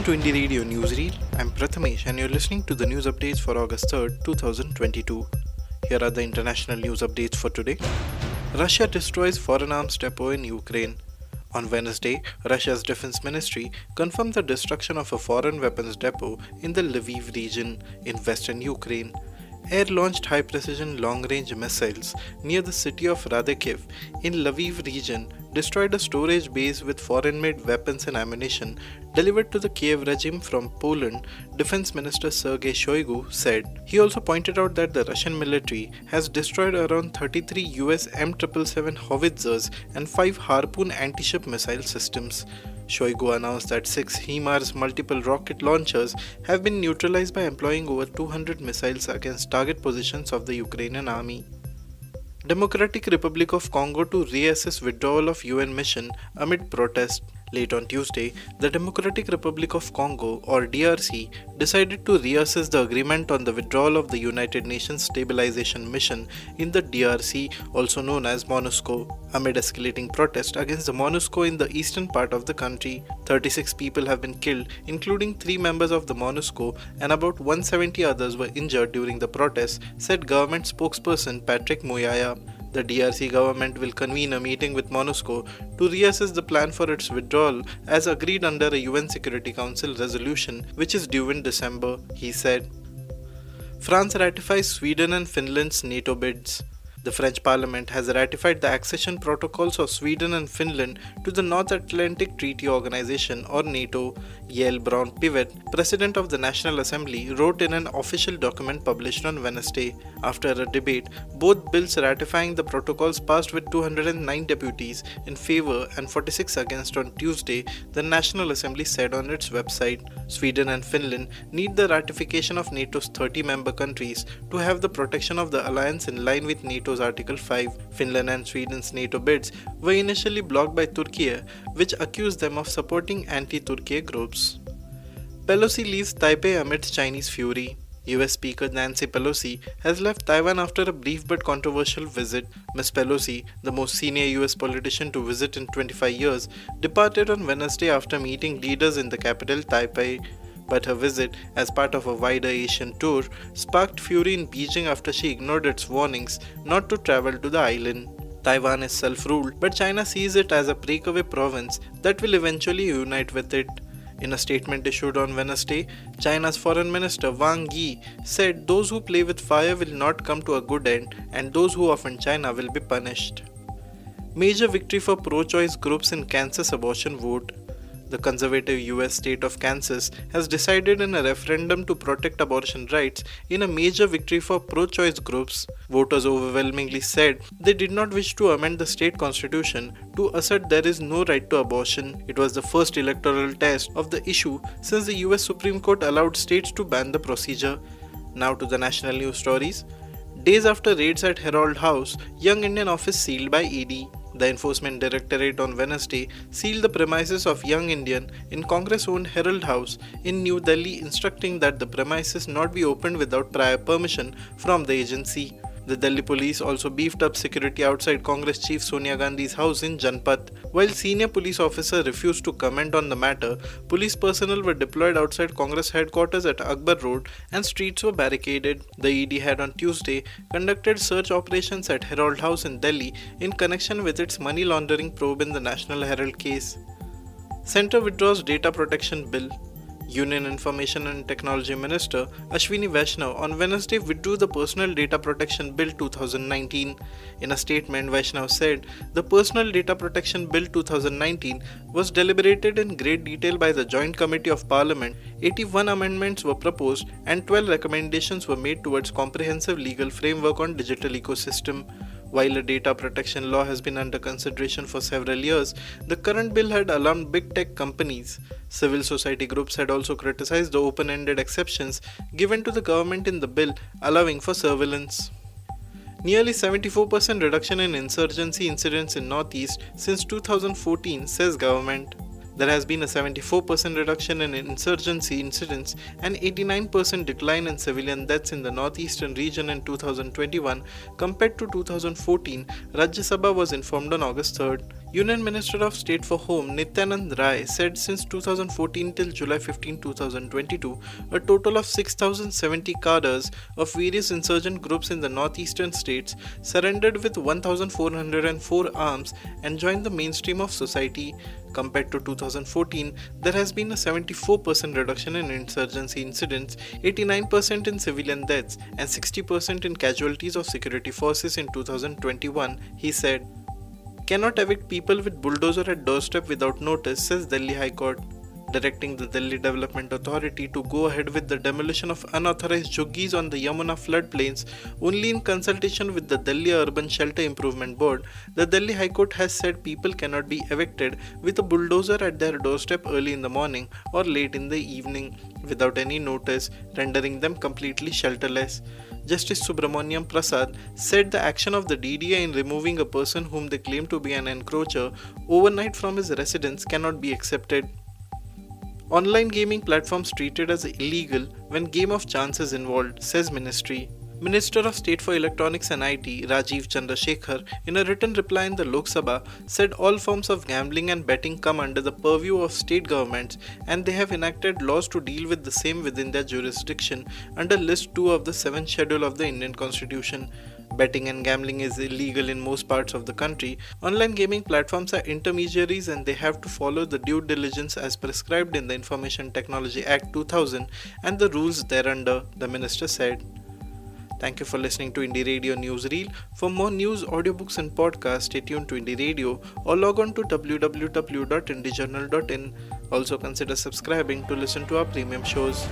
Welcome to Indie Radio Newsreel. I'm Prathamesh and you're listening to the news updates for August 3rd, 2022. Here are the international news updates for today. Russia destroys foreign arms depot in Ukraine. On Wednesday, Russia's defense ministry confirmed the destruction of a foreign weapons depot in the Lviv region in western Ukraine. Air launched high precision long range missiles near the city of Radekhiv in Lviv region destroyed a storage base with foreign made weapons and ammunition delivered to the Kiev regime from Poland, Defense Minister Sergei Shoigu said. He also pointed out that the Russian military has destroyed around 33 US M777 howitzers and 5 Harpoon anti ship missile systems. Shoigu announced that six HIMARS multiple rocket launchers have been neutralized by employing over 200 missiles against target positions of the Ukrainian army. Democratic Republic of Congo to reassess withdrawal of UN mission amid protest. Late on Tuesday, the Democratic Republic of Congo, or DRC, decided to reassess the agreement on the withdrawal of the United Nations Stabilization Mission in the DRC, also known as MONUSCO, amid escalating protests against the MONUSCO in the eastern part of the country. 36 people have been killed, including three members of the MONUSCO, and about 170 others were injured during the protests, said government spokesperson Patrick Muyaya the DRC government will convene a meeting with MONUSCO to reassess the plan for its withdrawal as agreed under a UN Security Council resolution which is due in December, he said. France ratifies Sweden and Finland's NATO bids. The French Parliament has ratified the accession protocols of Sweden and Finland to the North Atlantic Treaty Organization or NATO. Yael Braun-Pivet, President of the National Assembly, wrote in an official document published on Wednesday. After a debate, both bills ratifying the protocols passed with 209 deputies in favor and 46 against on Tuesday, the National Assembly said on its website. Sweden and Finland need the ratification of NATO's 30 member countries to have the protection of the alliance in line with NATO NATO's Article 5, Finland and Sweden's NATO bids were initially blocked by Turkey, which accused them of supporting anti Turkey groups. Pelosi leaves Taipei amidst Chinese fury. US Speaker Nancy Pelosi has left Taiwan after a brief but controversial visit. Ms. Pelosi, the most senior US politician to visit in 25 years, departed on Wednesday after meeting leaders in the capital Taipei but her visit, as part of a wider Asian tour, sparked fury in Beijing after she ignored its warnings not to travel to the island. Taiwan is self ruled, but China sees it as a breakaway province that will eventually unite with it. In a statement issued on Wednesday, China's Foreign Minister Wang Yi said those who play with fire will not come to a good end and those who offend China will be punished. Major victory for pro choice groups in Kansas abortion vote the conservative US state of Kansas has decided in a referendum to protect abortion rights in a major victory for pro choice groups. Voters overwhelmingly said they did not wish to amend the state constitution to assert there is no right to abortion. It was the first electoral test of the issue since the US Supreme Court allowed states to ban the procedure. Now to the national news stories. Days after raids at Herald House, Young Indian office sealed by ED. The Enforcement Directorate on Wednesday sealed the premises of Young Indian in Congress owned Herald House in New Delhi, instructing that the premises not be opened without prior permission from the agency. The Delhi police also beefed up security outside Congress chief Sonia Gandhi's house in Janpath. While senior police officer refused to comment on the matter, police personnel were deployed outside Congress headquarters at Akbar Road and streets were barricaded. The ED had on Tuesday conducted search operations at Herald House in Delhi in connection with its money laundering probe in the National Herald case. Centre withdraws data protection bill. Union Information and Technology Minister Ashwini Vaishnaw on Wednesday withdrew the Personal Data Protection Bill 2019. In a statement, Vaishnaw said the Personal Data Protection Bill 2019 was deliberated in great detail by the Joint Committee of Parliament. 81 amendments were proposed and 12 recommendations were made towards comprehensive legal framework on digital ecosystem. While a data protection law has been under consideration for several years, the current bill had alarmed big tech companies. Civil society groups had also criticized the open ended exceptions given to the government in the bill, allowing for surveillance. Nearly 74% reduction in insurgency incidents in Northeast since 2014, says government. There has been a 74% reduction in insurgency incidents and 89% decline in civilian deaths in the northeastern region in 2021 compared to 2014, Rajya Sabha was informed on August 3rd. Union Minister of State for Home Nityanand Rai said since 2014 till July 15, 2022, a total of 6,070 cadres of various insurgent groups in the northeastern states surrendered with 1,404 arms and joined the mainstream of society. Compared to 2014, there has been a 74% reduction in insurgency incidents, 89% in civilian deaths, and 60% in casualties of security forces in 2021, he said. Cannot evict people with bulldozer at doorstep without notice, says Delhi High Court, directing the Delhi Development Authority to go ahead with the demolition of unauthorized jhuggies on the Yamuna floodplains only in consultation with the Delhi Urban Shelter Improvement Board. The Delhi High Court has said people cannot be evicted with a bulldozer at their doorstep early in the morning or late in the evening without any notice, rendering them completely shelterless. Justice Subramonium Prasad said the action of the DDA in removing a person whom they claim to be an encroacher overnight from his residence cannot be accepted. Online gaming platforms treated as illegal when game of chance is involved, says ministry. Minister of State for Electronics and IT Rajeev Chandrasekhar, in a written reply in the Lok Sabha, said all forms of gambling and betting come under the purview of state governments and they have enacted laws to deal with the same within their jurisdiction under List 2 of the 7th Schedule of the Indian Constitution. Betting and gambling is illegal in most parts of the country. Online gaming platforms are intermediaries and they have to follow the due diligence as prescribed in the Information Technology Act 2000 and the rules thereunder, the minister said. Thank you for listening to Indie Radio Newsreel. For more news, audiobooks, and podcasts, stay tuned to Indie Radio or log on to www.indiejournal.in. Also, consider subscribing to listen to our premium shows.